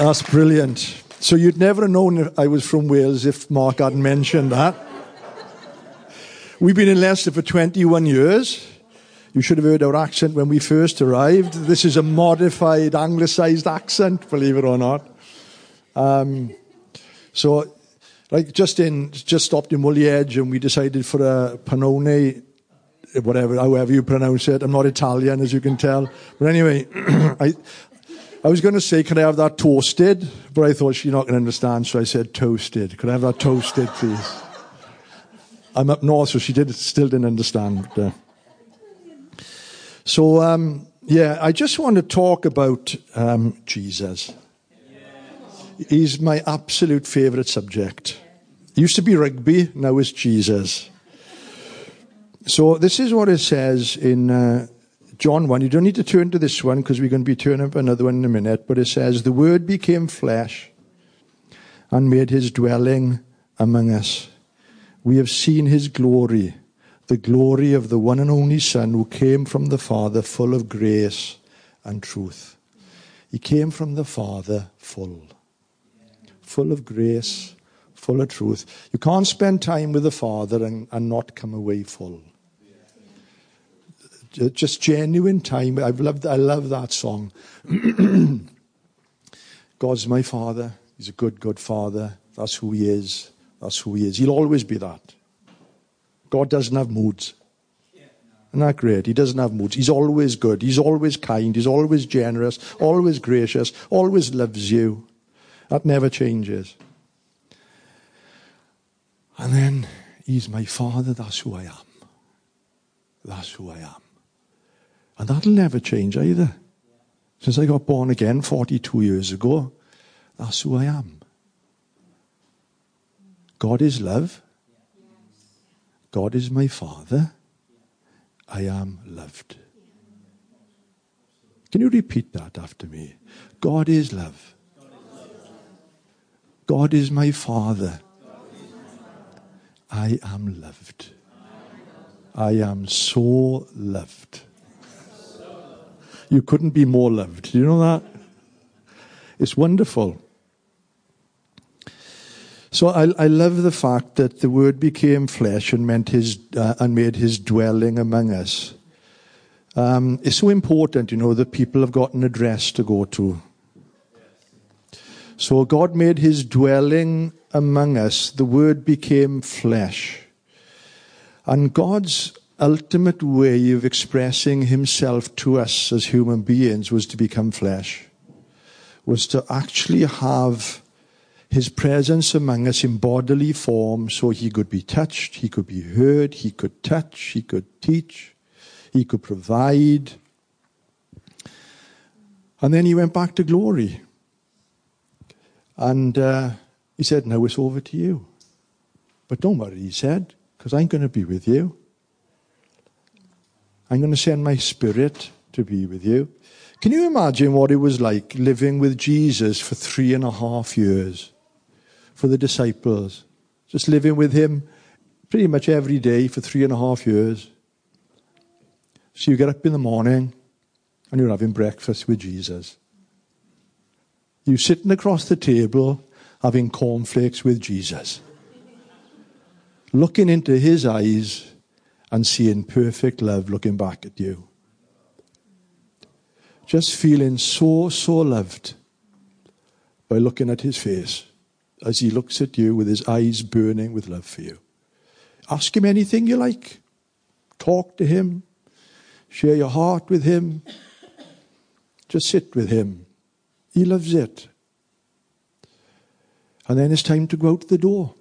That's brilliant. So you'd never have known I was from Wales if Mark hadn't mentioned that. We've been in Leicester for 21 years. You should have heard our accent when we first arrived. This is a modified, anglicised accent, believe it or not. Um, so, like, just in, just stopped in Woolley Edge, and we decided for a panone, whatever, however you pronounce it. I'm not Italian, as you can tell. But anyway, I, I was going to say, can I have that toasted? But I thought she's not going to understand, so I said toasted. Could I have that toasted, please? I'm up north, so she did still didn't understand. Uh, so, um, yeah, I just want to talk about um, Jesus. He's my absolute favourite subject. Used to be rugby, now it's Jesus. So, this is what it says in uh, John 1. You don't need to turn to this one because we're going to be turning up another one in a minute. But it says, The Word became flesh and made his dwelling among us. We have seen his glory the glory of the one and only Son who came from the Father, full of grace and truth. He came from the Father full, full of grace, full of truth. You can't spend time with the Father and, and not come away full. Just genuine time. I've loved, I love that song. God's my Father. He's a good, good Father. That's who He is. That's who He is. He'll always be that. God doesn't have moods. Isn't that great? He doesn't have moods. He's always good. He's always kind. He's always generous, always gracious, always loves you. That never changes. And then He's my Father. That's who I am. That's who I am. And that'll never change either. Since I got born again 42 years ago, that's who I am. God is love. God is my Father. I am loved. Can you repeat that after me? God is love. God is my Father. I am loved. I am so loved. You couldn't be more loved. Do you know that? It's wonderful. So I, I love the fact that the Word became flesh and meant his uh, and made his dwelling among us. Um, it's so important, you know, that people have got an address to go to. So God made his dwelling among us. The Word became flesh. And God's ultimate way of expressing himself to us as human beings was to become flesh, was to actually have his presence among us in bodily form so he could be touched, he could be heard, he could touch, he could teach, he could provide. And then he went back to glory. And uh, he said, Now it's over to you. But don't worry, he said, because I'm going to be with you. I'm going to send my spirit to be with you. Can you imagine what it was like living with Jesus for three and a half years? for the disciples, just living with him pretty much every day for three and a half years. So you get up in the morning and you're having breakfast with Jesus. You're sitting across the table having cornflakes with Jesus, looking into his eyes and seeing perfect love looking back at you. Just feeling so, so loved by looking at his face as he looks at you with his eyes burning with love for you. Ask him anything you like. Talk to him. Share your heart with him. Just sit with him. He loves it. And then it's time to go out the door.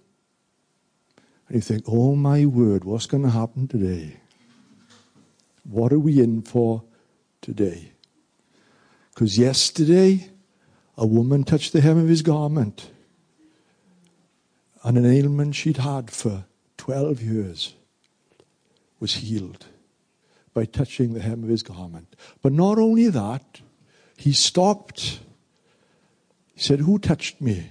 And you think, oh my word, what's going to happen today? What are we in for today? Because yesterday, a woman touched the hem of his garment and an ailment she'd had for 12 years was healed by touching the hem of his garment. But not only that, he stopped. He said, Who touched me?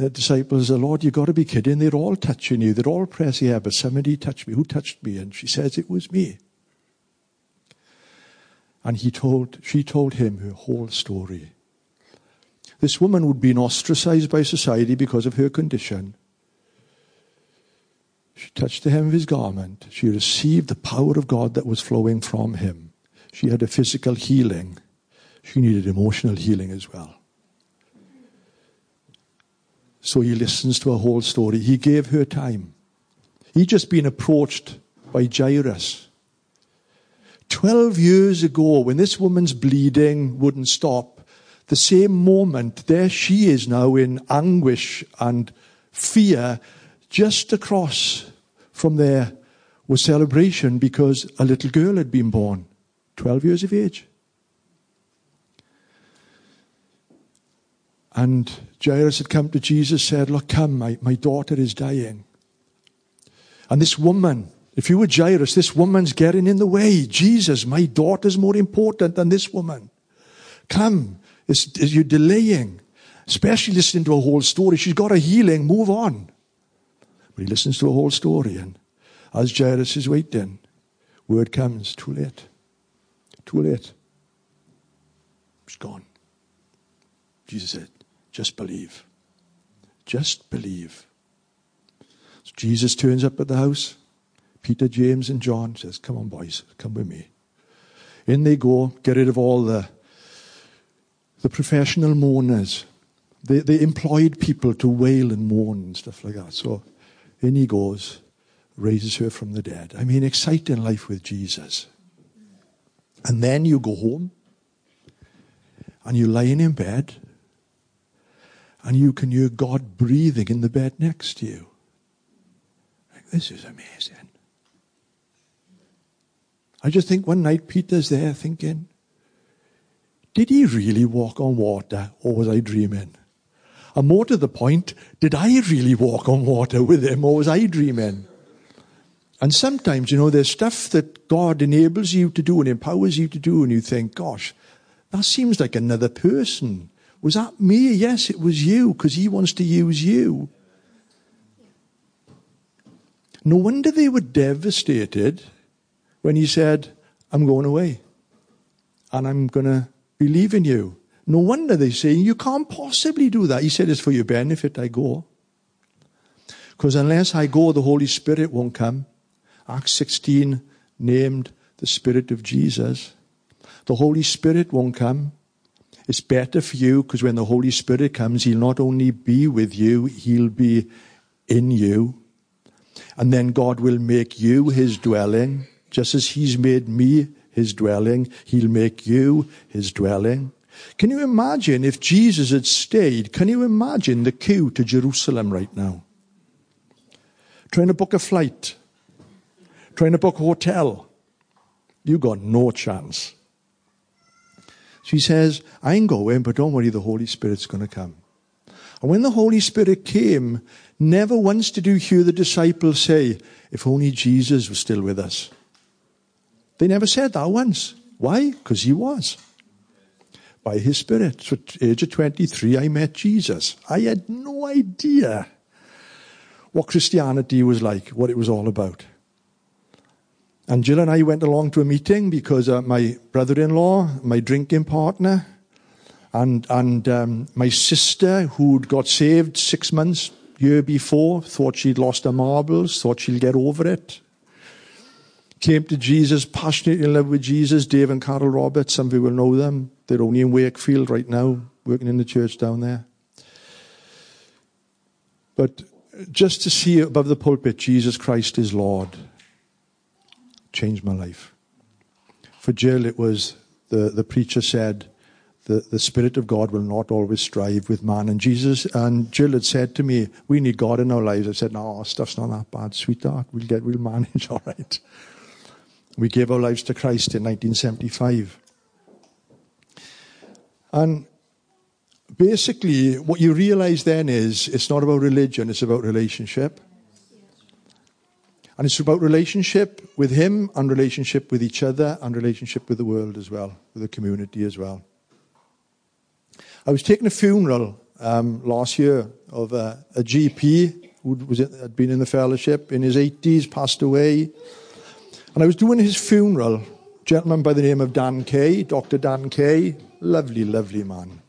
The disciples said, Lord, you've got to be kidding. They're all touching you. They're all pressing, yeah, but somebody touched me. Who touched me? And she says, It was me. And he told, she told him her whole story. This woman would be ostracized by society because of her condition. She touched the hem of his garment. She received the power of God that was flowing from him. She had a physical healing. She needed emotional healing as well. So he listens to her whole story. He gave her time. He'd just been approached by Jairus. Twelve years ago, when this woman's bleeding wouldn't stop, the same moment, there she is now in anguish and fear, just across from there was celebration because a little girl had been born, 12 years of age. And Jairus had come to Jesus, said, Look, come, my, my daughter is dying. And this woman, if you were Jairus, this woman's getting in the way. Jesus, my daughter's more important than this woman. Come, is, is you delaying? Especially listening to a whole story. She's got a healing, move on. But he listens to a whole story, and as Jairus is waiting, word comes, too late. Too late. She's gone. Jesus said, just believe. Just believe. So Jesus turns up at the house. Peter, James, and John says, Come on, boys, come with me. In they go, get rid of all the, the professional mourners. They, they employed people to wail and mourn and stuff like that. So in he goes, raises her from the dead. I mean, exciting life with Jesus. And then you go home and you're lying in bed and you can hear God breathing in the bed next to you. Like, This is amazing. I just think one night Peter's there thinking, did he really walk on water or was I dreaming? And more to the point, did I really walk on water with him or was I dreaming? And sometimes, you know, there's stuff that God enables you to do and empowers you to do, and you think, gosh, that seems like another person. Was that me? Yes, it was you, because he wants to use you. No wonder they were devastated when he said, I'm going away and I'm going to be leaving you. No wonder they say, You can't possibly do that. He said, It's for your benefit I go. Because unless I go, the Holy Spirit won't come. Acts 16 named the Spirit of Jesus. The Holy Spirit won't come. It's better for you because when the Holy Spirit comes, He'll not only be with you, He'll be in you. And then God will make you his dwelling, just as he's made me his dwelling, he'll make you his dwelling. Can you imagine if Jesus had stayed? Can you imagine the queue to Jerusalem right now? Trying to book a flight, trying to book a hotel. You got no chance. She says, I'm going, but don't worry, the Holy Spirit's going to come. And when the Holy Spirit came, never once did you hear the disciples say, if only Jesus was still with us. They never said that once. Why? Because he was. By his Spirit. So at age of 23, I met Jesus. I had no idea what Christianity was like, what it was all about. And Jill and I went along to a meeting because uh, my brother-in-law, my drinking partner, and, and um, my sister, who'd got saved six months, year before, thought she'd lost her marbles, thought she'll get over it. Came to Jesus, passionately in love with Jesus. Dave and Carol Roberts, some of you will know them. They're only in Wakefield right now, working in the church down there. But just to see above the pulpit, Jesus Christ is Lord, changed my life. For Jill, it was the, the preacher said, the, the Spirit of God will not always strive with man. And Jesus and Jill had said to me, We need God in our lives. I said, No, stuff's not that bad, sweetheart. We'll get, we'll manage all right. We gave our lives to Christ in 1975. And basically, what you realize then is it's not about religion, it's about relationship. And it's about relationship with Him and relationship with each other and relationship with the world as well, with the community as well. I was taking a funeral um, last year of a, a GP who had been in the fellowship in his 80s, passed away. And I was doing his funeral, gentleman by the name of Dan Kay, Dr. Dan Kay, lovely, lovely man.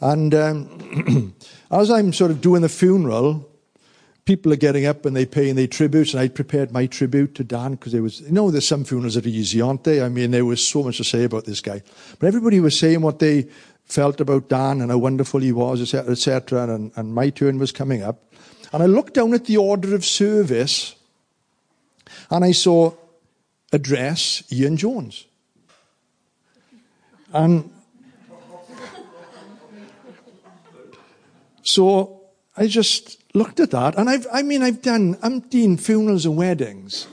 And um, as I'm sort of doing the funeral, people are getting up and they're paying their tributes, and I prepared my tribute to Dan because there was, you know, there's some funerals that are easy, aren't they? I mean, there was so much to say about this guy, but everybody was saying what they felt about Dan and how wonderful he was, etc.. And, and my turn was coming up, and I looked down at the order of service, and I saw address Ian Jones, and so I just looked at that, and I've, I mean, I've done umpteen funerals and weddings,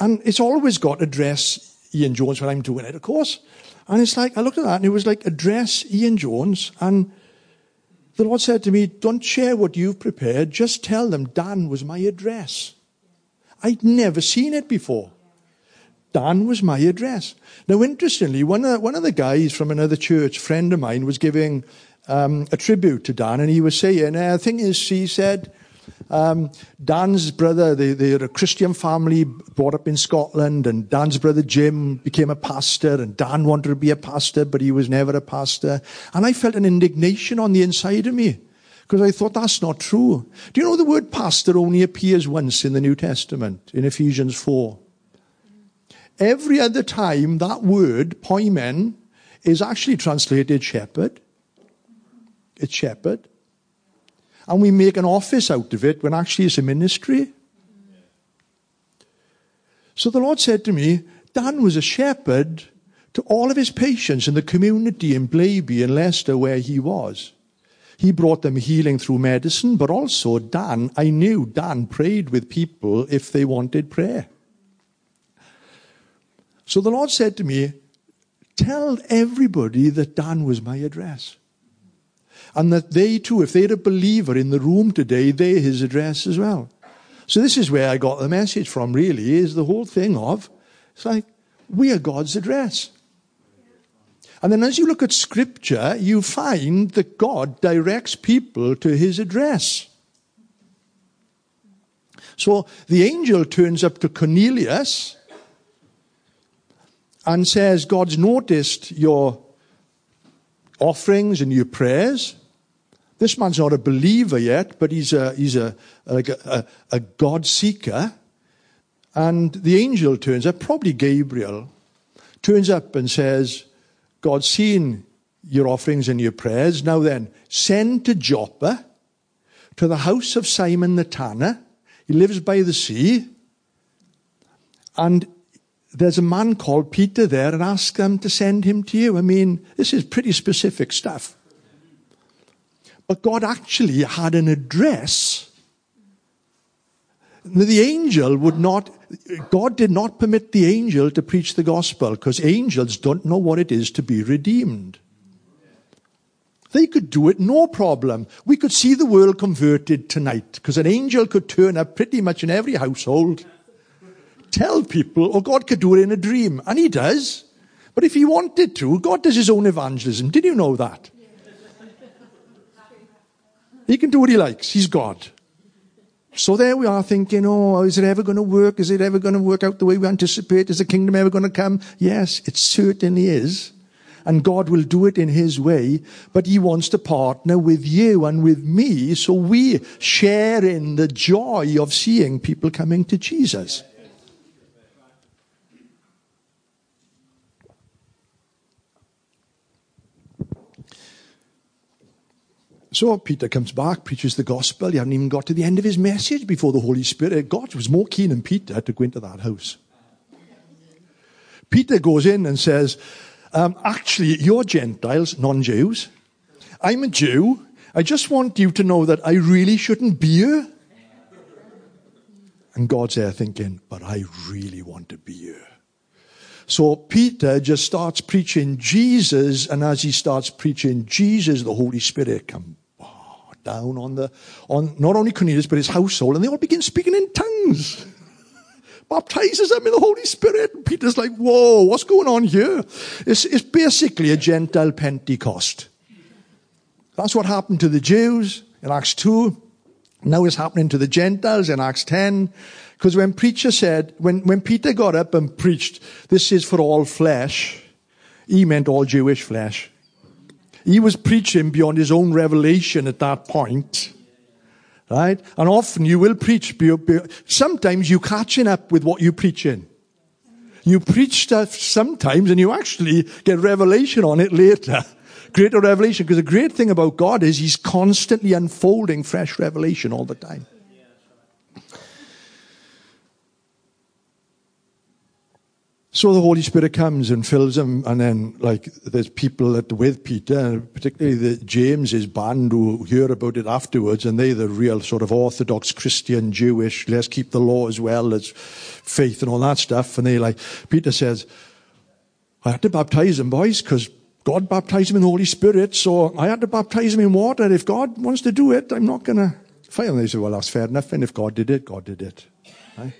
and it's always got address Ian Jones when I'm doing it, of course. And it's like, I looked at that, and it was like, address Ian Jones, and the Lord said to me, Don't share what you've prepared, just tell them Dan was my address. I'd never seen it before. Dan was my address. Now, interestingly, one of, one of the guys from another church, friend of mine, was giving um, a tribute to Dan, and he was saying, the thing is, he said, um, Dan's brother, they, they're a Christian family brought up in Scotland, and Dan's brother Jim became a pastor, and Dan wanted to be a pastor, but he was never a pastor. And I felt an indignation on the inside of me because I thought that's not true. Do you know the word pastor only appears once in the New Testament, in Ephesians 4? Every other time that word, poimen, is actually translated shepherd. It's shepherd. And we make an office out of it when actually it's a ministry. So the Lord said to me, Dan was a shepherd to all of his patients in the community in Blaby and Leicester where he was. He brought them healing through medicine, but also Dan, I knew Dan prayed with people if they wanted prayer. So the Lord said to me, Tell everybody that Dan was my address. And that they too, if they're a believer in the room today, they're his address as well. So this is where I got the message from, really, is the whole thing of, it's like, we are God's address. And then as you look at scripture, you find that God directs people to his address. So the angel turns up to Cornelius and says, God's noticed your offerings and your prayers. This man's not a believer yet, but he's a, he's a, like a, a, a God seeker. And the angel turns up, probably Gabriel, turns up and says, God's seen your offerings and your prayers. Now then, send to Joppa, to the house of Simon the tanner. He lives by the sea. And there's a man called Peter there and ask them to send him to you. I mean, this is pretty specific stuff. But God actually had an address. The angel would not, God did not permit the angel to preach the gospel because angels don't know what it is to be redeemed. They could do it no problem. We could see the world converted tonight because an angel could turn up pretty much in every household, tell people, or oh, God could do it in a dream. And he does. But if he wanted to, God does his own evangelism. Did you know that? He can do what he likes. He's God. So there we are thinking, oh, is it ever going to work? Is it ever going to work out the way we anticipate? Is the kingdom ever going to come? Yes, it certainly is. And God will do it in His way, but He wants to partner with you and with me so we share in the joy of seeing people coming to Jesus. So Peter comes back, preaches the gospel. He hadn't even got to the end of his message before the Holy Spirit. God was more keen than Peter to go into that house. Peter goes in and says, um, Actually, you're Gentiles, non Jews. I'm a Jew. I just want you to know that I really shouldn't be here. And God's there thinking, But I really want to be here. So Peter just starts preaching Jesus, and as he starts preaching Jesus, the Holy Spirit comes ah, down on the, on not only Cornelius, but his household, and they all begin speaking in tongues. Baptizes them in the Holy Spirit. Peter's like, whoa, what's going on here? It's, it's basically a Gentile Pentecost. That's what happened to the Jews in Acts 2. Now it's happening to the Gentiles in Acts 10. Because when preacher said, when, when Peter got up and preached, this is for all flesh, he meant all Jewish flesh. He was preaching beyond his own revelation at that point. Right? And often you will preach, sometimes you're catching up with what you're preaching. You preach stuff sometimes and you actually get revelation on it later. Greater revelation. Because the great thing about God is He's constantly unfolding fresh revelation all the time. So the Holy Spirit comes and fills them, and then like there's people that with Peter, particularly the James's band who hear about it afterwards, and they're the real sort of Orthodox Christian Jewish. Let's keep the law as well as faith and all that stuff. And they like Peter says, I had to baptize them, boys, because God baptized them in the Holy Spirit, so I had to baptize them in water. If God wants to do it, I'm not gonna. And they say, well, that's fair enough. And if God did it, God did it. Right?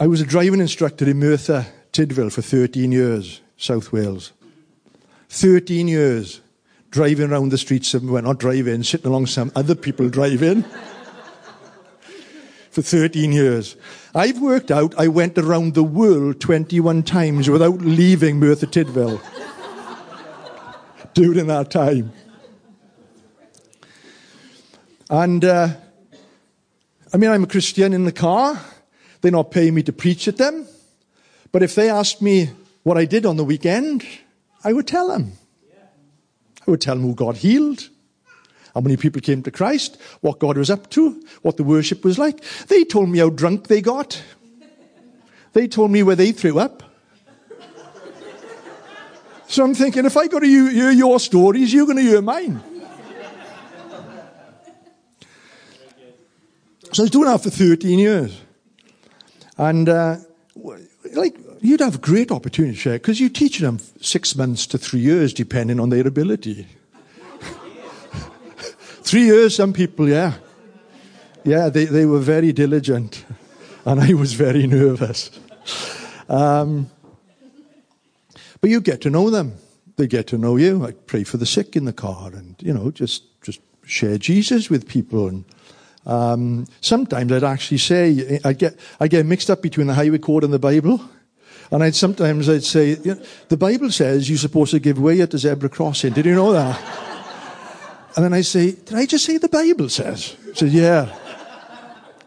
I was a driving instructor in Merthyr, Tydfil for 13 years, South Wales. 13 years driving around the streets of, well, not driving, sitting along some other people driving. for 13 years. I've worked out I went around the world 21 times without leaving Merthyr Tydfil during that time. And uh, I mean, I'm a Christian in the car. They're not paying me to preach at them. But if they asked me what I did on the weekend, I would tell them. I would tell them who God healed, how many people came to Christ, what God was up to, what the worship was like. They told me how drunk they got. They told me where they threw up. So I'm thinking, if I got to hear your stories, you're going to hear mine. So I was doing that for 13 years. And uh, like you'd have great opportunity to share because you teach them six months to three years, depending on their ability. three years, some people, yeah, yeah, they they were very diligent, and I was very nervous. Um, but you get to know them. They get to know you. I pray for the sick in the car, and you know, just just share Jesus with people and um, sometimes I'd actually say, I get, I get mixed up between the highway code and the Bible. And I'd sometimes I'd say, you know, the Bible says you're supposed to give way at the zebra crossing. Did you know that? and then I say, did I just say the Bible says? I said, yeah.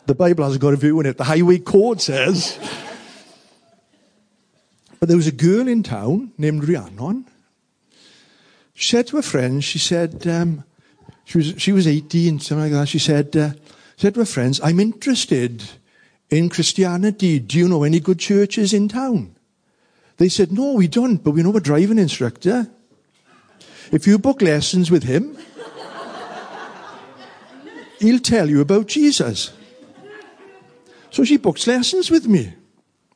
The Bible hasn't got a view in it. The highway code says. But there was a girl in town named Rhiannon. She said to her friends, she said, um, she was, she was 18, something like that. She said, uh, said to her friends, I'm interested in Christianity. Do you know any good churches in town? They said, no, we don't, but we know a driving instructor. If you book lessons with him, he'll tell you about Jesus. So she books lessons with me.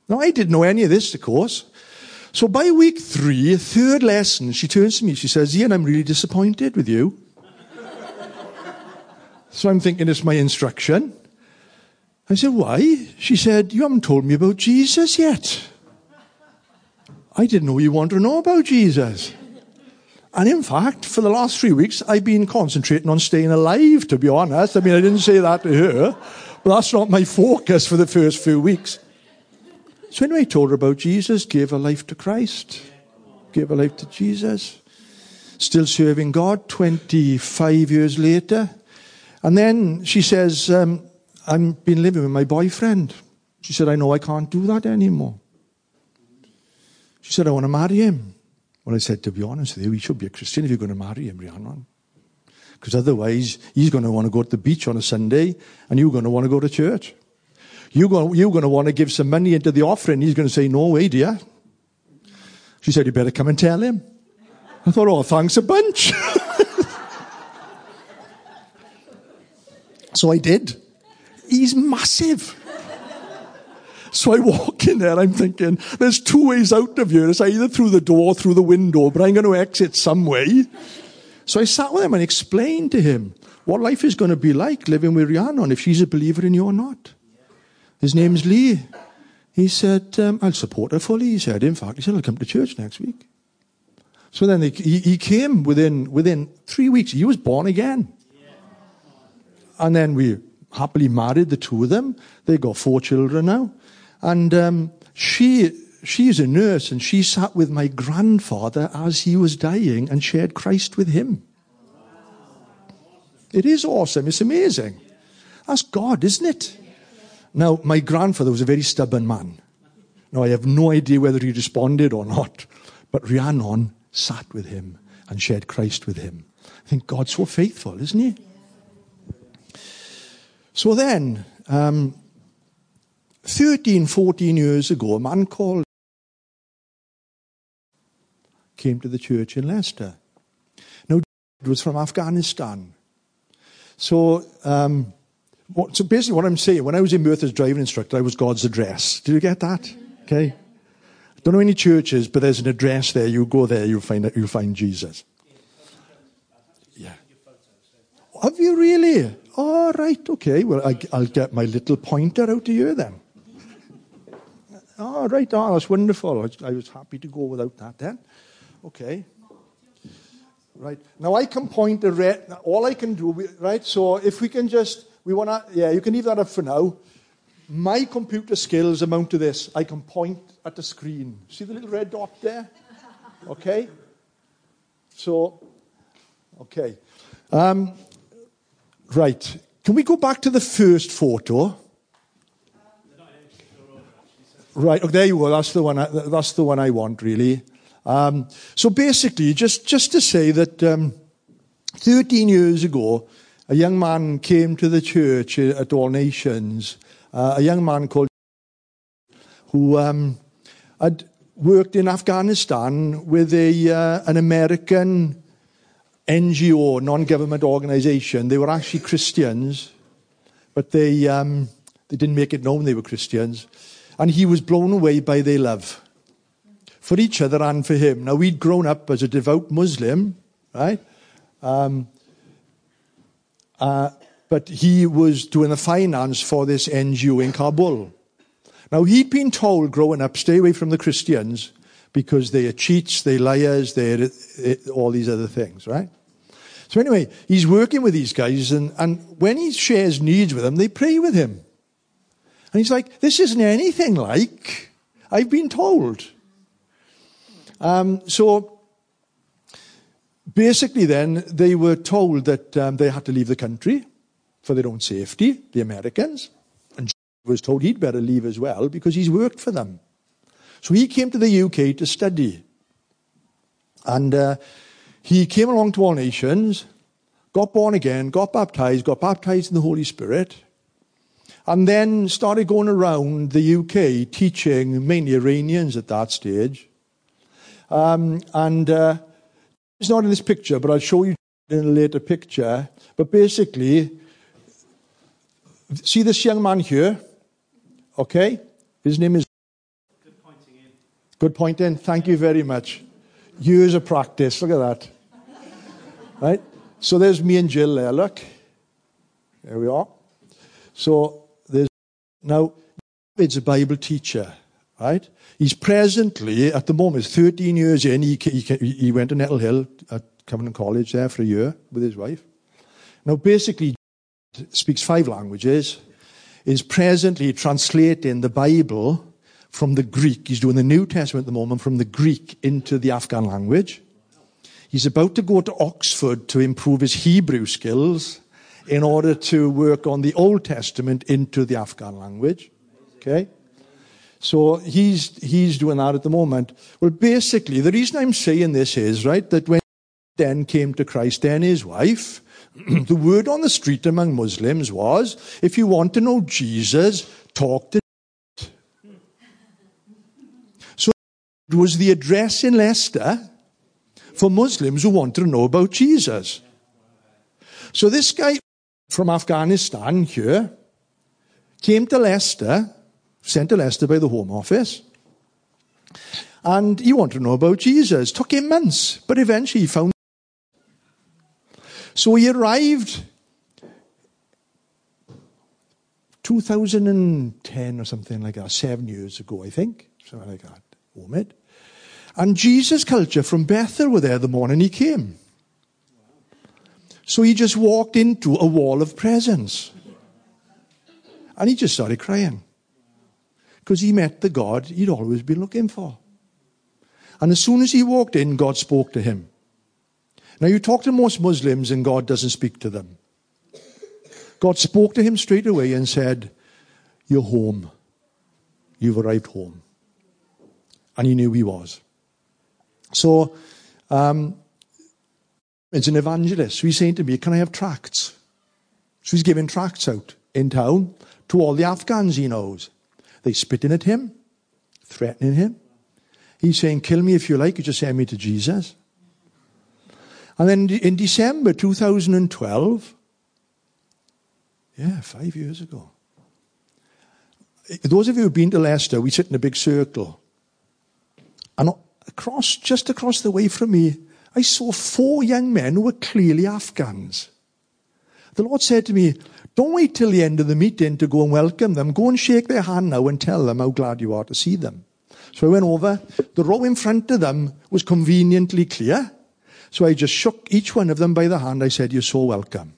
Now, I didn't know any of this, of course. So by week three, third lesson, she turns to me. She says, Ian, I'm really disappointed with you. So I'm thinking it's my instruction. I said, Why? She said, You haven't told me about Jesus yet. I didn't know you wanted to know about Jesus. And in fact, for the last three weeks, I've been concentrating on staying alive, to be honest. I mean, I didn't say that to her, but that's not my focus for the first few weeks. So anyway, I told her about Jesus, gave her life to Christ, gave her life to Jesus. Still serving God 25 years later. And then she says, um, I've been living with my boyfriend. She said, I know I can't do that anymore. She said, I want to marry him. Well, I said, to be honest with you, you should be a Christian if you're going to marry him, Rhiannon. Because otherwise, he's going to want to go to the beach on a Sunday and you're going to want to go to church. You're going, you're going to want to give some money into the offering. He's going to say, no way, dear. She said, you better come and tell him. I thought, oh, thanks a bunch. So I did. He's massive. So I walk in there, I'm thinking, there's two ways out of here. It's either through the door, or through the window, but I'm going to exit some way. So I sat with him and explained to him what life is going to be like living with Rhiannon if she's a believer and you're not. His name's Lee. He said, um, I'll support her fully. He said, in fact, he said, I'll come to church next week. So then he, he came within, within three weeks. He was born again. And then we happily married the two of them. They got four children now. And um, she she's a nurse and she sat with my grandfather as he was dying and shared Christ with him. It is awesome. It's amazing. That's God, isn't it? Now, my grandfather was a very stubborn man. Now, I have no idea whether he responded or not, but Rhiannon sat with him and shared Christ with him. I think God's so faithful, isn't he? So then, um, 13, 14 years ago, a man called came to the church in Leicester. Now, it was from Afghanistan. So, um, what, so basically, what I'm saying, when I was in Merthyr as driving instructor, I was God's address. Did you get that? Okay. I don't know any churches, but there's an address there. You go there, you'll find you'll find Jesus. Yeah. Have you really? All right. Okay. Well, I, will get my little pointer out to you then. All right. Oh, that's wonderful. I was happy to go without that then. Okay. Right. Now I can point the red. All I can do, right? So if we can just, we want to, yeah, you can leave that up for now. My computer skills amount to this. I can point at the screen. See the little red dot there? Okay. So, okay. Um, right. Can we go back to the first photo? Right. Oh, there you go. That's the one. I, that's the one I want, really. Um, so basically, just, just to say that um, 13 years ago, a young man came to the church at All Nations, uh, a young man called who um, had worked in Afghanistan with a, uh, an American NGO, non-government organization. They were actually Christians, but they, um, they didn't make it known they were Christians. And he was blown away by their love for each other and for him. Now, we'd grown up as a devout Muslim, right? Um, uh, but he was doing the finance for this NGO in Kabul. Now, he'd been told growing up, stay away from the Christians because they are cheats, they're liars, they're uh, all these other things, right? So anyway, he's working with these guys, and, and when he shares needs with them, they pray with him. And he's like, this isn't anything like I've been told. Um, so basically, then they were told that um, they had to leave the country for their own safety, the Americans. And was told he'd better leave as well because he's worked for them. So he came to the UK to study. And uh, he came along to all nations, got born again, got baptized, got baptized in the Holy Spirit, and then started going around the UK teaching mainly Iranians at that stage um, and uh, it's not in this picture, but I'll show you in a later picture. But basically, see this young man here? Okay? His name is. Good point, then. Thank you very much. Years of practice. Look at that. right? So there's me and Jill there. Look. There we are. So there's. Now, it's a Bible teacher, right? He's presently, at the moment, 13 years in. He, he, he went to Nettle Hill at Covenant College there for a year with his wife. Now, basically, speaks five languages, is presently translating the Bible from the Greek. He's doing the New Testament at the moment from the Greek into the Afghan language. He's about to go to Oxford to improve his Hebrew skills in order to work on the Old Testament into the Afghan language. Okay? So he's, he's doing that at the moment. Well, basically, the reason I'm saying this is, right, that when then came to Christ, then his wife, the word on the street among Muslims was, if you want to know Jesus, talk to So it was the address in Leicester for Muslims who wanted to know about Jesus. So this guy from Afghanistan here came to Leicester sent to Leicester by the Home Office. And he wanted to know about Jesus. Took him months, but eventually he found. So he arrived 2010 or something like that, seven years ago, I think, something like that. Omid. And Jesus culture from Bethel were there the morning he came. So he just walked into a wall of presence. And he just started crying. because he met the God he'd always been looking for. And as soon as he walked in, God spoke to him. Now, you talk to most Muslims and God doesn't speak to them. God spoke to him straight away and said, You're home. You've arrived home. And he knew he was. So, um, it's an evangelist. So he's saying to me, Can I have tracts? So he's giving tracts out in town to all the Afghans he knows. They spitting at him, threatening him. He's saying, Kill me if you like, you just send me to Jesus. And then in December 2012, yeah, five years ago. Those of you who've been to Leicester, we sit in a big circle. And across, just across the way from me, I saw four young men who were clearly Afghans. The Lord said to me, Don't wait till the end of the meeting to go and welcome them. Go and shake their hand now and tell them how glad you are to see them. So I went over. The row in front of them was conveniently clear. So I just shook each one of them by the hand. I said, You're so welcome.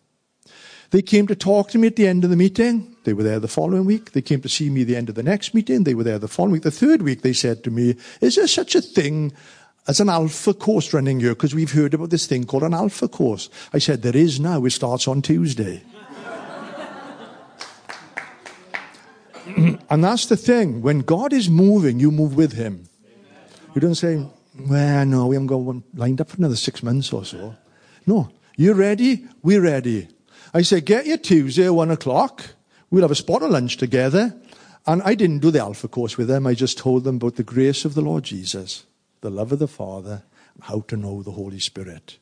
They came to talk to me at the end of the meeting. They were there the following week. They came to see me at the end of the next meeting. They were there the following week. The third week, they said to me, Is there such a thing as an alpha course running here? Because we've heard about this thing called an alpha course. I said, There is now. It starts on Tuesday. and that's the thing. When God is moving, you move with Him. You don't say, well, no, we haven't got one lined up for another six months or so. No, You're ready? We're ready. I said, get your Tuesday one o'clock. We'll have a spot of lunch together. And I didn't do the Alpha course with them. I just told them about the grace of the Lord Jesus, the love of the Father, and how to know the Holy Spirit.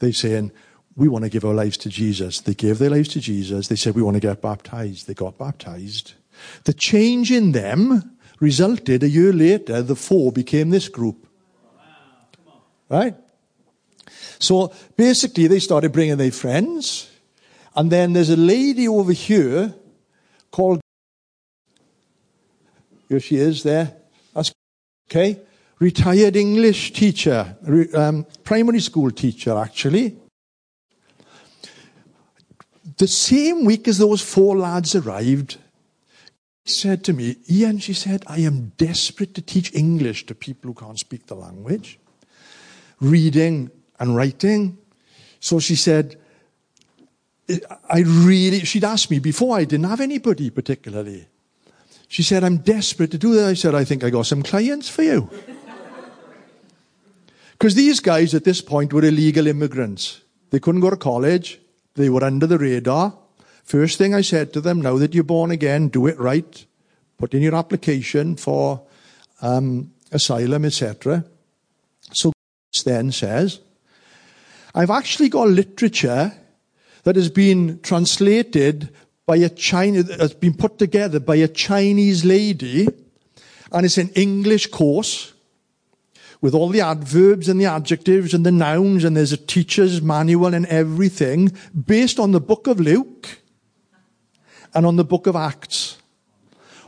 They're saying, we want to give our lives to Jesus. They gave their lives to Jesus. They said, we want to get baptized. They got baptized. The change in them resulted a year later, the four became this group. Right? So basically, they started bringing their friends. And then there's a lady over here called. Here she is there. That's okay. Retired English teacher, um, primary school teacher, actually. The same week as those four lads arrived, said to me, Ian, she said, I am desperate to teach English to people who can't speak the language reading and writing. So she said, I really, she'd asked me before, I didn't have anybody particularly. She said, I'm desperate to do that. I said, I think I got some clients for you. Because these guys at this point were illegal immigrants. They couldn't go to college. They were under the radar. First thing I said to them, now that you're born again, do it right. Put in your application for um, asylum, etc. So then says, I've actually got literature that has been translated by a Chinese, has been put together by a Chinese lady, and it's an English course with all the adverbs and the adjectives and the nouns, and there's a teacher's manual and everything based on the book of Luke and on the book of Acts.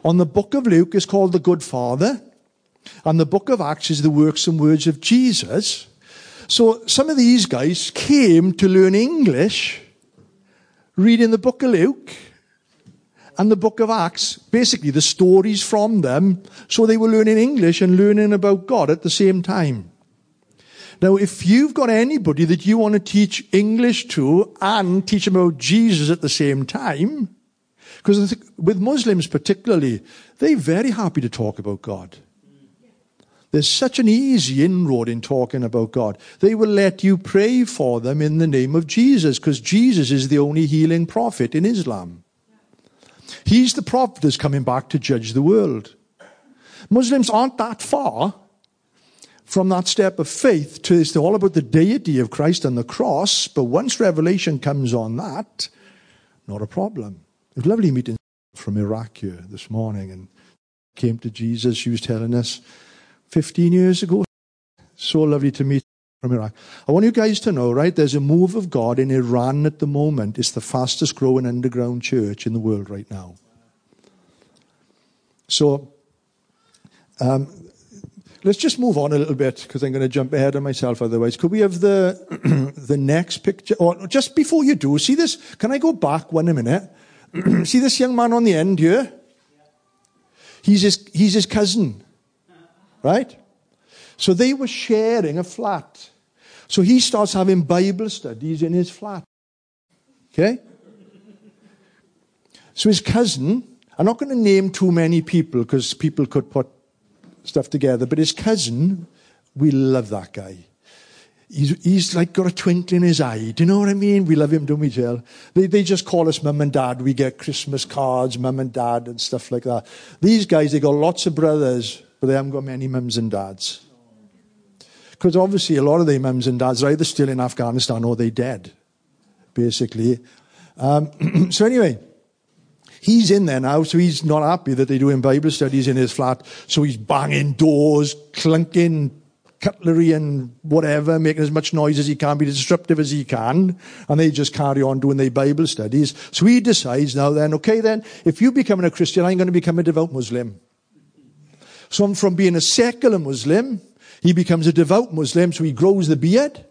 On the book of Luke is called the Good Father. And the book of Acts is the works and words of Jesus. So some of these guys came to learn English reading the book of Luke and the book of Acts, basically the stories from them. So they were learning English and learning about God at the same time. Now, if you've got anybody that you want to teach English to and teach them about Jesus at the same time, because with Muslims particularly, they're very happy to talk about God. There's such an easy inroad in talking about God. They will let you pray for them in the name of Jesus because Jesus is the only healing prophet in Islam. He's the prophet that's coming back to judge the world. Muslims aren't that far from that step of faith to it's all about the deity of Christ and the cross, but once revelation comes on that, not a problem. It was lovely meeting from Iraq here this morning and came to Jesus. She was telling us 15 years ago. So lovely to meet from Iraq. I want you guys to know, right, there's a move of God in Iran at the moment. It's the fastest growing underground church in the world right now. So, um, let's just move on a little bit because I'm going to jump ahead of myself otherwise. Could we have the, the next picture? Or just before you do, see this? Can I go back one a minute? see this young man on the end here? He's his, he's his cousin. Right? So they were sharing a flat. So he starts having Bible studies in his flat. Okay? So his cousin, I'm not going to name too many people because people could put stuff together, but his cousin, we love that guy. He's, he's like got a twinkle in his eye. Do you know what I mean? We love him, don't we, Jill? They, they just call us mum and dad. We get Christmas cards, mum and dad, and stuff like that. These guys, they got lots of brothers, but they haven't got many mums and dads. Because obviously, a lot of their mums and dads are either still in Afghanistan or they're dead, basically. Um, so, anyway, he's in there now, so he's not happy that they're doing Bible studies in his flat. So he's banging doors, clunking cutlery and whatever, making as much noise as he can, be disruptive as he can, and they just carry on doing their Bible studies. So he decides now then, okay then, if you become a Christian, I'm going to become a devout Muslim. So from being a secular Muslim, he becomes a devout Muslim, so he grows the beard,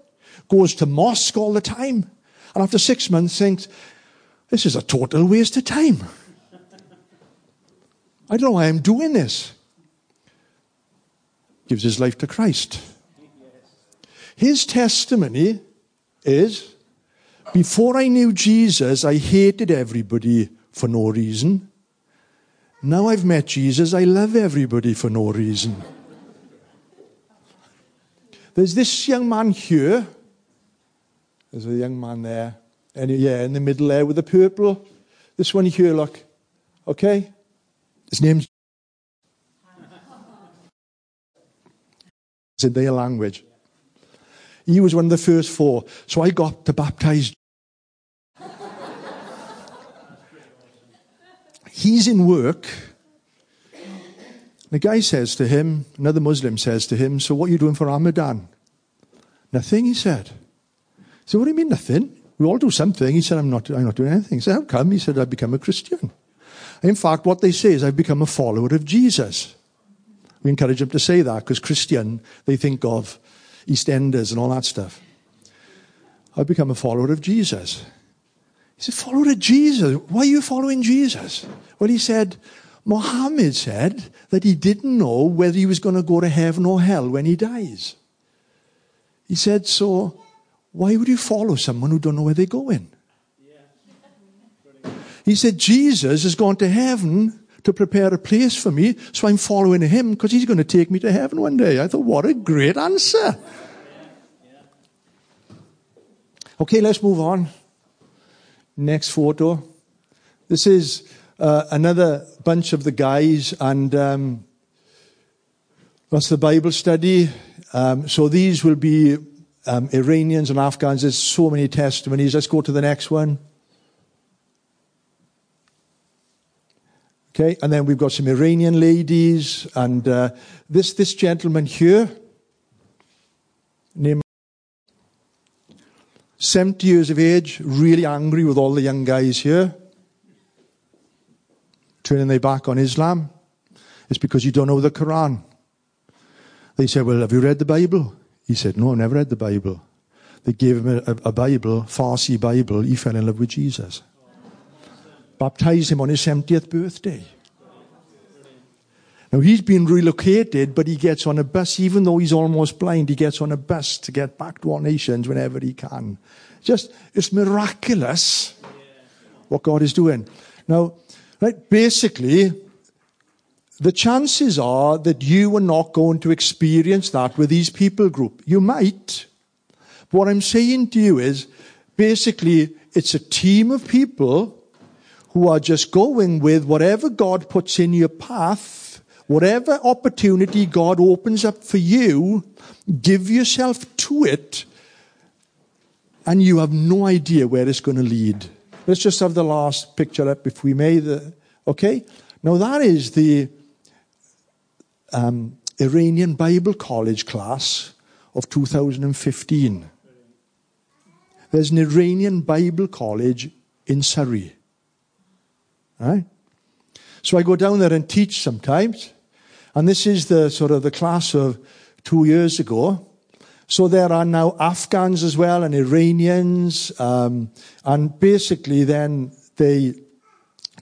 goes to mosque all the time, and after six months thinks, this is a total waste of time. I don't know why I'm doing this gives his life to Christ. His testimony is before I knew Jesus, I hated everybody for no reason. Now I've met Jesus, I love everybody for no reason. There's this young man here. There's a young man there. And yeah, in the middle there with the purple. This one here, look. Okay? His name's it's in their language. He was one of the first four. So I got to baptize. He's in work. The guy says to him, another Muslim says to him, So what are you doing for Ramadan? Nothing, he said. So what do you mean nothing? We all do something. He said, I'm not, I'm not doing anything. He said, How come? He said, I've become a Christian. In fact, what they say is, I've become a follower of Jesus. We encourage them to say that because Christian, they think of EastEnders and all that stuff. I've become a follower of Jesus. He said, Follower of Jesus? Why are you following Jesus? Well, he said, Mohammed said that he didn't know whether he was going to go to heaven or hell when he dies. He said, So why would you follow someone who don't know where they're going? He said, Jesus has gone to heaven to prepare a place for me, so I'm following him because he's going to take me to heaven one day. I thought, what a great answer. Okay, let's move on. Next photo. This is uh, another bunch of the guys, and um, that's the Bible study. Um, so these will be um, Iranians and Afghans. There's so many testimonies. Let's go to the next one. Okay, and then we've got some Iranian ladies, and uh, this this gentleman here, named 70 years of age, really angry with all the young guys here, turning their back on Islam. It's because you don't know the Quran. They said, Well, have you read the Bible? He said, No, I've never read the Bible. They gave him a, a Bible, Farsi Bible. He fell in love with Jesus baptized him on his 70th birthday. Now he's been relocated, but he gets on a bus, even though he's almost blind, he gets on a bus to get back to our nations whenever he can. Just, it's miraculous what God is doing. Now, right, basically, the chances are that you are not going to experience that with these people group. You might. But what I'm saying to you is, basically, it's a team of people who are just going with whatever God puts in your path, whatever opportunity God opens up for you, give yourself to it, and you have no idea where it's going to lead. Let's just have the last picture up if we may. The, okay? Now, that is the um, Iranian Bible College class of 2015. There's an Iranian Bible College in Surrey. Right? So I go down there and teach sometimes. And this is the sort of the class of two years ago. So there are now Afghans as well and Iranians. Um, and basically then they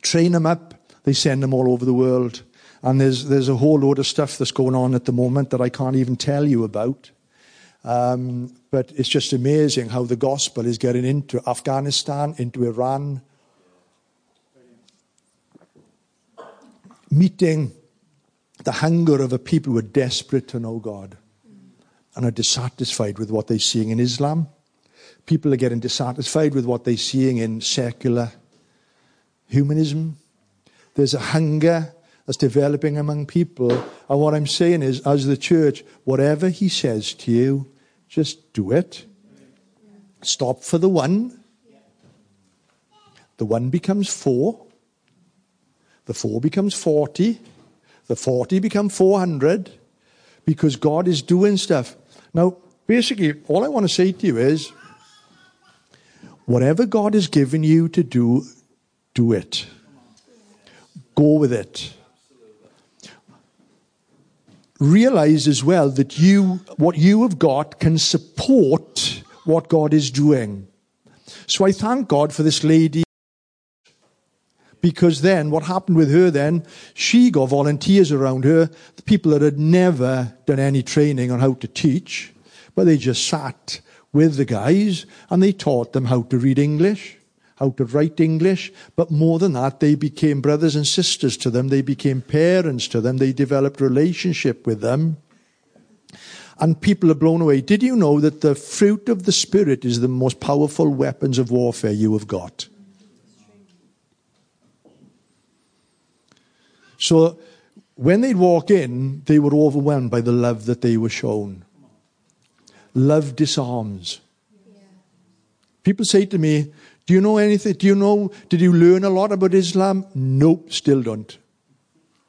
train them up. They send them all over the world. And there's, there's a whole load of stuff that's going on at the moment that I can't even tell you about. Um, but it's just amazing how the gospel is getting into Afghanistan, into Iran, meeting the hunger of a people who are desperate to know God and are dissatisfied with what they're seeing in Islam. People are getting dissatisfied with what they're seeing in secular humanism. There's a hunger that's developing among people. And what I'm saying is, as the church, whatever he says to you, just do it. Stop for the one. The one becomes four. The four becomes 40. The 40 become 400 because God is doing stuff. Now, basically, all I want to say to you is whatever God has given you to do, do it. Go with it. Realize as well that you, what you have got can support what God is doing. So I thank God for this lady because then what happened with her then, she got volunteers around her, the people that had never done any training on how to teach, but they just sat with the guys and they taught them how to read English, how to write English, but more than that, they became brothers and sisters to them, they became parents to them, they developed relationship with them. And people are blown away. Did you know that the fruit of the Spirit is the most powerful weapons of warfare you have got? So when they'd walk in, they were overwhelmed by the love that they were shown. Love disarms. People say to me, Do you know anything? Do you know, did you learn a lot about Islam? Nope, still don't.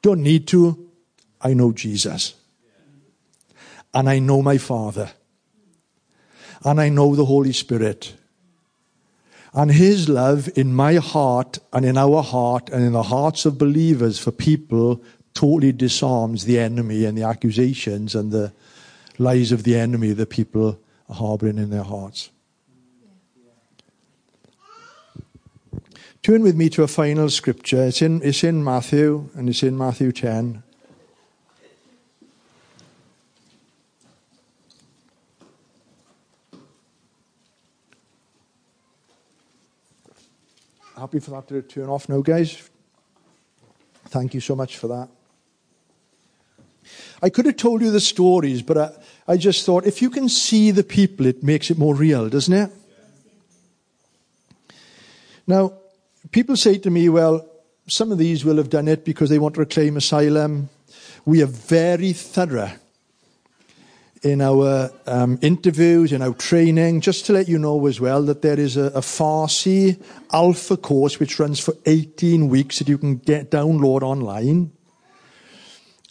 Don't need to. I know Jesus. And I know my Father. And I know the Holy Spirit. And his love in my heart and in our heart and in the hearts of believers for people totally disarms the enemy and the accusations and the lies of the enemy that people are harboring in their hearts. Turn with me to a final scripture. It's in, it's in Matthew, and it's in Matthew 10. Happy for that to turn off now, guys. Thank you so much for that. I could have told you the stories, but I, I just thought if you can see the people, it makes it more real, doesn't it? Now, people say to me, well, some of these will have done it because they want to reclaim asylum. We are very thorough in our um, interviews, in our training, just to let you know as well that there is a, a Farsi Alpha course which runs for 18 weeks that you can get download online.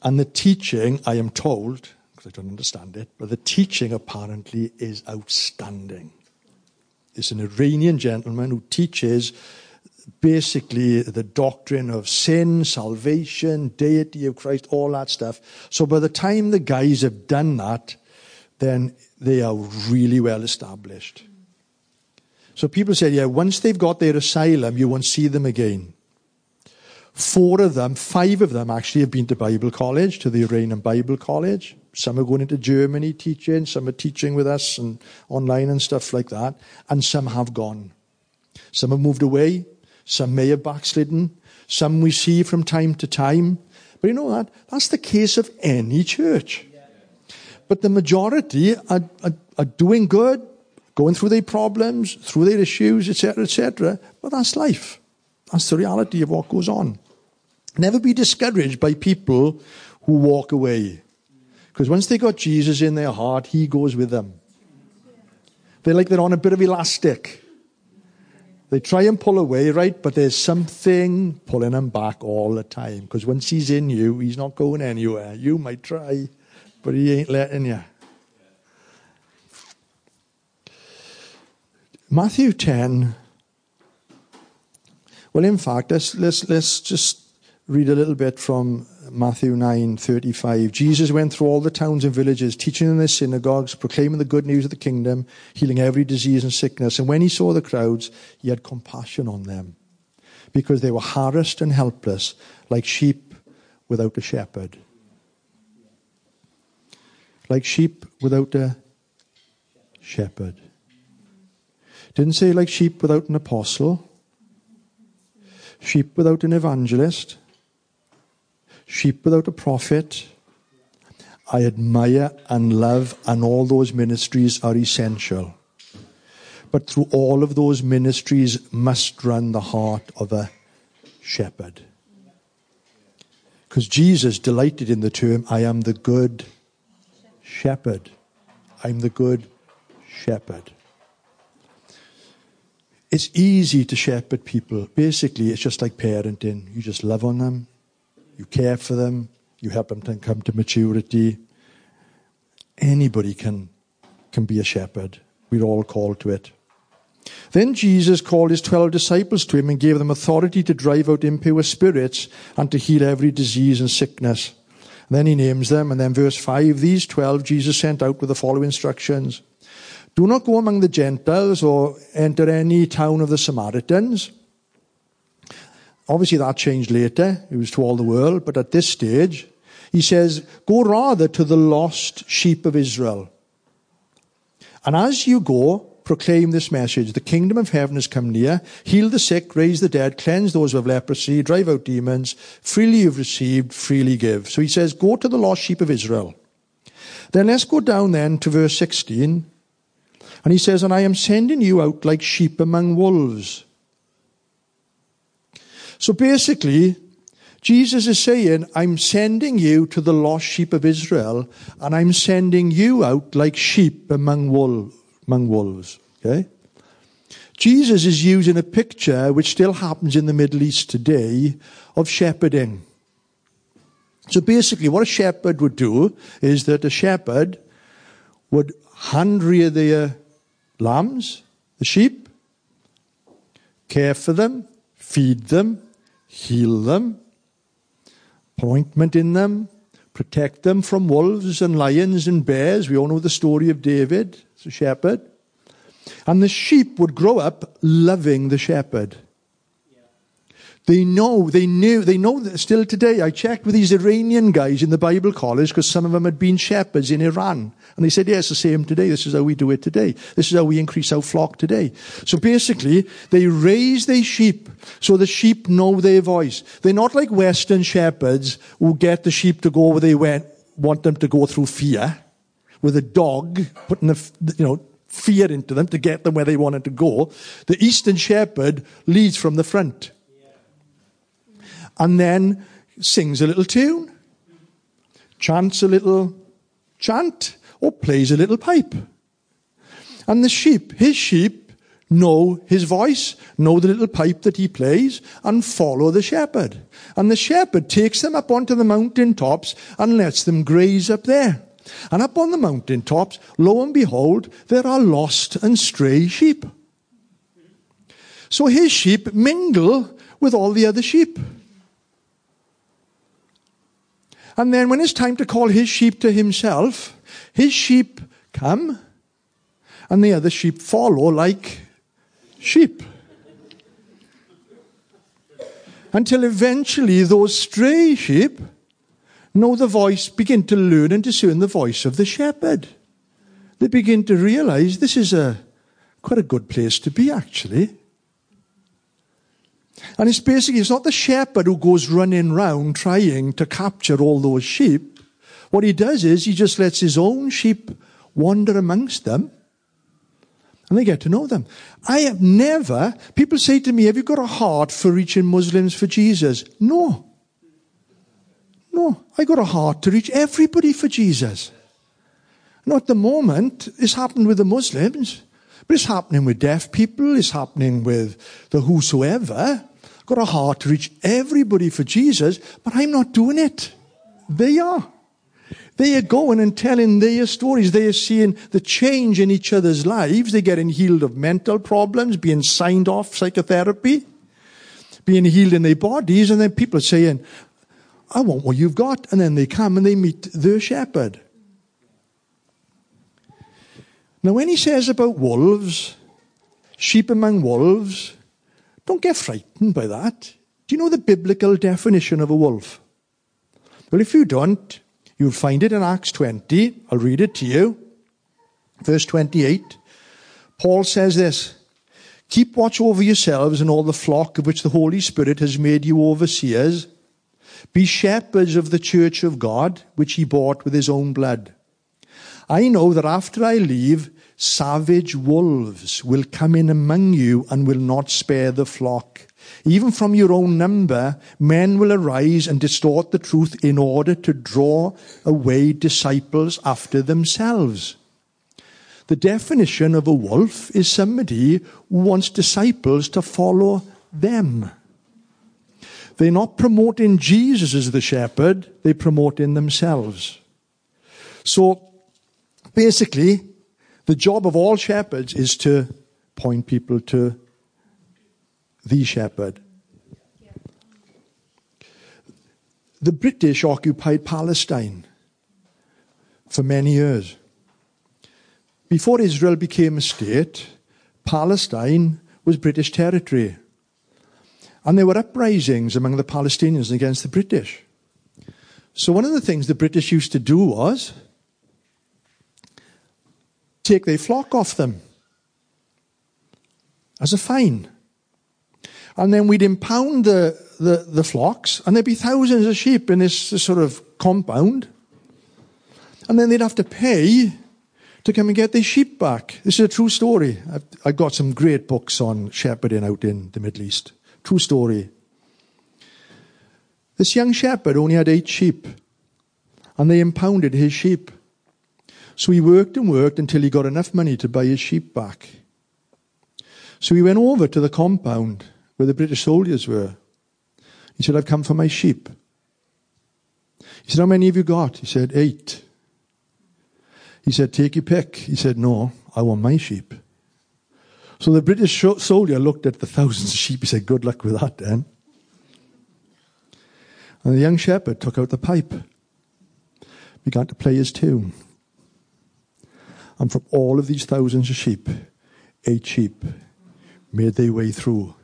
And the teaching, I am told, because I don't understand it, but the teaching apparently is outstanding. It's an Iranian gentleman who teaches basically the doctrine of sin, salvation, deity of Christ, all that stuff. So by the time the guys have done that, then they are really well established. So people said, yeah, once they've got their asylum, you won't see them again. Four of them, five of them actually have been to Bible college, to the Iranian Bible College. Some are going into Germany teaching, some are teaching with us and online and stuff like that, and some have gone. Some have moved away, some may have backslidden, some we see from time to time. But you know that? That's the case of any church. But the majority are, are, are doing good, going through their problems, through their issues, etc., etc. But that's life. That's the reality of what goes on. Never be discouraged by people who walk away. Because once they got Jesus in their heart, he goes with them. They're like they're on a bit of elastic. They try and pull away, right? But there's something pulling them back all the time. Because once he's in you, he's not going anywhere. You might try, but he ain't letting you. Matthew 10. Well, in fact, let's, let's, let's just read a little bit from Matthew 9:35. Jesus went through all the towns and villages, teaching in their synagogues, proclaiming the good news of the kingdom, healing every disease and sickness. And when he saw the crowds, he had compassion on them, because they were harassed and helpless, like sheep without a shepherd. Like sheep without a shepherd. Didn't say like sheep without an apostle, sheep without an evangelist, sheep without a prophet. I admire and love, and all those ministries are essential. But through all of those ministries must run the heart of a shepherd. Because Jesus delighted in the term, I am the good shepherd. I'm the good shepherd. It's easy to shepherd people. Basically, it's just like parenting. You just love on them, you care for them, you help them to come to maturity. Anybody can, can be a shepherd. We're all called to it. Then Jesus called his twelve disciples to him and gave them authority to drive out impure spirits and to heal every disease and sickness. And then he names them, and then verse 5 these twelve Jesus sent out with the following instructions Do not go among the Gentiles or enter any town of the Samaritans. Obviously, that changed later. It was to all the world, but at this stage, he says, Go rather to the lost sheep of Israel. And as you go, proclaim this message. The kingdom of heaven has come near. Heal the sick, raise the dead, cleanse those who have leprosy, drive out demons. Freely you've received, freely give. So he says, go to the lost sheep of Israel. Then let's go down then to verse 16. And he says, and I am sending you out like sheep among wolves. So basically, Jesus is saying, I'm sending you to the lost sheep of Israel, and I'm sending you out like sheep among wolves among wolves. Okay? Jesus is using a picture which still happens in the Middle East today of shepherding. So basically, what a shepherd would do is that a shepherd would hand rear their lambs, the sheep, care for them, feed them, heal them, appointment in them, protect them from wolves and lions and bears. We all know the story of David the shepherd. And the sheep would grow up loving the shepherd. They know, they knew, they know that still today. I checked with these Iranian guys in the Bible college because some of them had been shepherds in Iran. And they said, yes, the same today. This is how we do it today. This is how we increase our flock today. So basically, they raise their sheep so the sheep know their voice. They're not like Western shepherds who get the sheep to go where they went, want them to go through fear with a dog, putting the, you know, fear into them to get them where they wanted to go. The Eastern Shepherd leads from the front. And then sings a little tune, chants a little chant, or plays a little pipe. And the sheep, his sheep, know his voice, know the little pipe that he plays, and follow the shepherd. And the shepherd takes them up onto the mountain tops and lets them graze up there. And up on the mountain tops, lo and behold, there are lost and stray sheep. So his sheep mingle with all the other sheep. And then when it's time to call his sheep to himself, his sheep come and the other sheep follow like sheep. Until eventually those stray sheep know the voice, begin to learn and discern the voice of the shepherd. They begin to realize this is a quite a good place to be, actually. And it's basically, it's not the shepherd who goes running round trying to capture all those sheep. What he does is he just lets his own sheep wander amongst them and they get to know them. I have never, people say to me, have you got a heart for reaching Muslims for Jesus? No. No, I got a heart to reach everybody for Jesus. Not the moment, This happened with the Muslims, but it's happening with deaf people, it's happening with the whosoever. I've Got a heart to reach everybody for Jesus, but I'm not doing it. They are. They are going and telling their stories. They are seeing the change in each other's lives. They're getting healed of mental problems, being signed off psychotherapy, being healed in their bodies, and then people are saying, I want what you've got. And then they come and they meet their shepherd. Now, when he says about wolves, sheep among wolves, don't get frightened by that. Do you know the biblical definition of a wolf? Well, if you don't, you'll find it in Acts 20. I'll read it to you. Verse 28. Paul says this Keep watch over yourselves and all the flock of which the Holy Spirit has made you overseers. Be shepherds of the church of God, which he bought with his own blood. I know that after I leave, savage wolves will come in among you and will not spare the flock. Even from your own number, men will arise and distort the truth in order to draw away disciples after themselves. The definition of a wolf is somebody who wants disciples to follow them. They're not promoting Jesus as the shepherd, they're promoting themselves. So basically, the job of all shepherds is to point people to the shepherd. The British occupied Palestine for many years. Before Israel became a state, Palestine was British territory. And there were uprisings among the Palestinians against the British. So one of the things the British used to do was take their flock off them as a fine. And then we'd impound the, the, the flocks, and there'd be thousands of sheep in this, this sort of compound. And then they'd have to pay to come and get their sheep back. This is a true story. I've, I've got some great books on shepherding out in the Middle East. True story. This young shepherd only had eight sheep, and they impounded his sheep. So he worked and worked until he got enough money to buy his sheep back. So he went over to the compound where the British soldiers were. He said, I've come for my sheep. He said, How many have you got? He said, Eight. He said, Take your pick. He said, No, I want my sheep. So the British soldier looked at the thousands of sheep. He said, Good luck with that then. And the young shepherd took out the pipe, began to play his tune. And from all of these thousands of sheep, eight sheep made their way through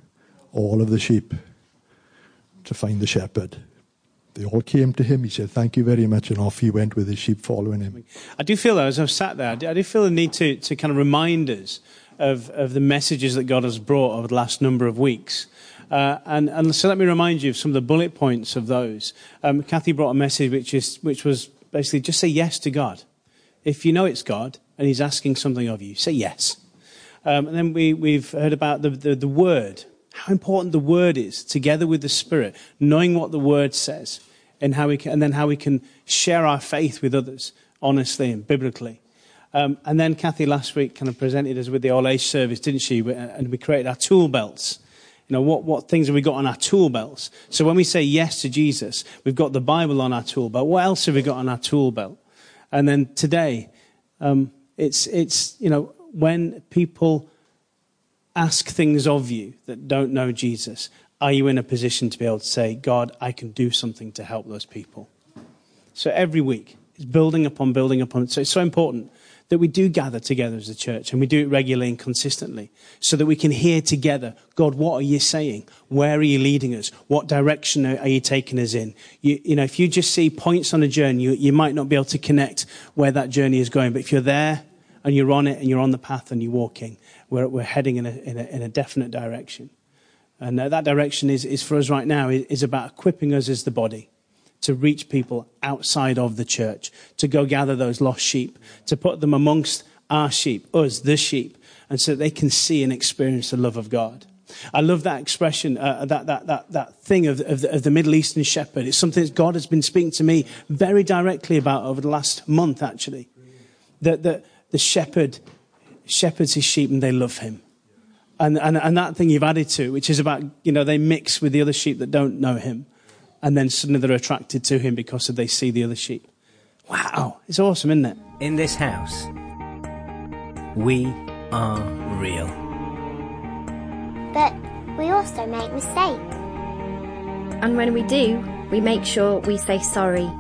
all of the sheep to find the shepherd. They all came to him. He said, Thank you very much. And off he went with his sheep following him. I do feel, though, as I've sat there, I do feel the need to, to kind of remind us of, of the messages that God has brought over the last number of weeks. Uh, and, and, so let me remind you of some of the bullet points of those. Um, Kathy brought a message which, is, which was basically just say yes to God. If you know it's God and He's asking something of you, say yes. Um, and then we, we've heard about the, the, the Word how important the word is together with the spirit, knowing what the word says and how we can, and then how we can share our faith with others honestly and biblically. Um, and then Kathy last week kind of presented us with the all age service, didn't she? And we created our tool belts. You know, what, what things have we got on our tool belts? So when we say yes to Jesus, we've got the Bible on our tool belt. What else have we got on our tool belt? And then today, um, it's, it's, you know, when people ask things of you that don't know Jesus, are you in a position to be able to say, God, I can do something to help those people? So every week, it's building upon building upon. So it's so important that we do gather together as a church and we do it regularly and consistently so that we can hear together, God, what are you saying? Where are you leading us? What direction are you taking us in? You, you know, if you just see points on a journey, you, you might not be able to connect where that journey is going. But if you're there and you're on it and you're on the path and you're walking, we're, we're heading in a, in, a, in a definite direction. And uh, that direction is, is for us right now is, is about equipping us as the body to reach people outside of the church, to go gather those lost sheep, to put them amongst our sheep, us, the sheep, and so they can see and experience the love of God. I love that expression, uh, that, that, that, that thing of, of the, of, the, Middle Eastern shepherd. It's something that God has been speaking to me very directly about over the last month, actually. That, that the shepherd shepherds his sheep and they love him. And, and, and that thing you've added to, which is about, you know, they mix with the other sheep that don't know him. And then suddenly they're attracted to him because they see the other sheep. Wow. It's awesome, isn't it? In this house, we are real. But we also make mistakes. And when we do, we make sure we say sorry.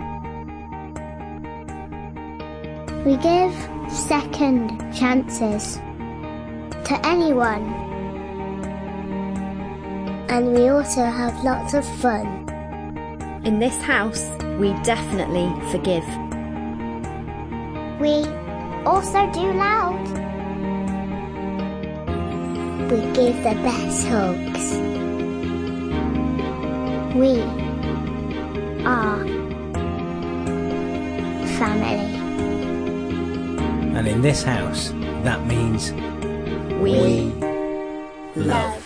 We give second chances to anyone. And we also have lots of fun. In this house, we definitely forgive. We also do loud. We give the best hugs. We are family. And in this house, that means We, love.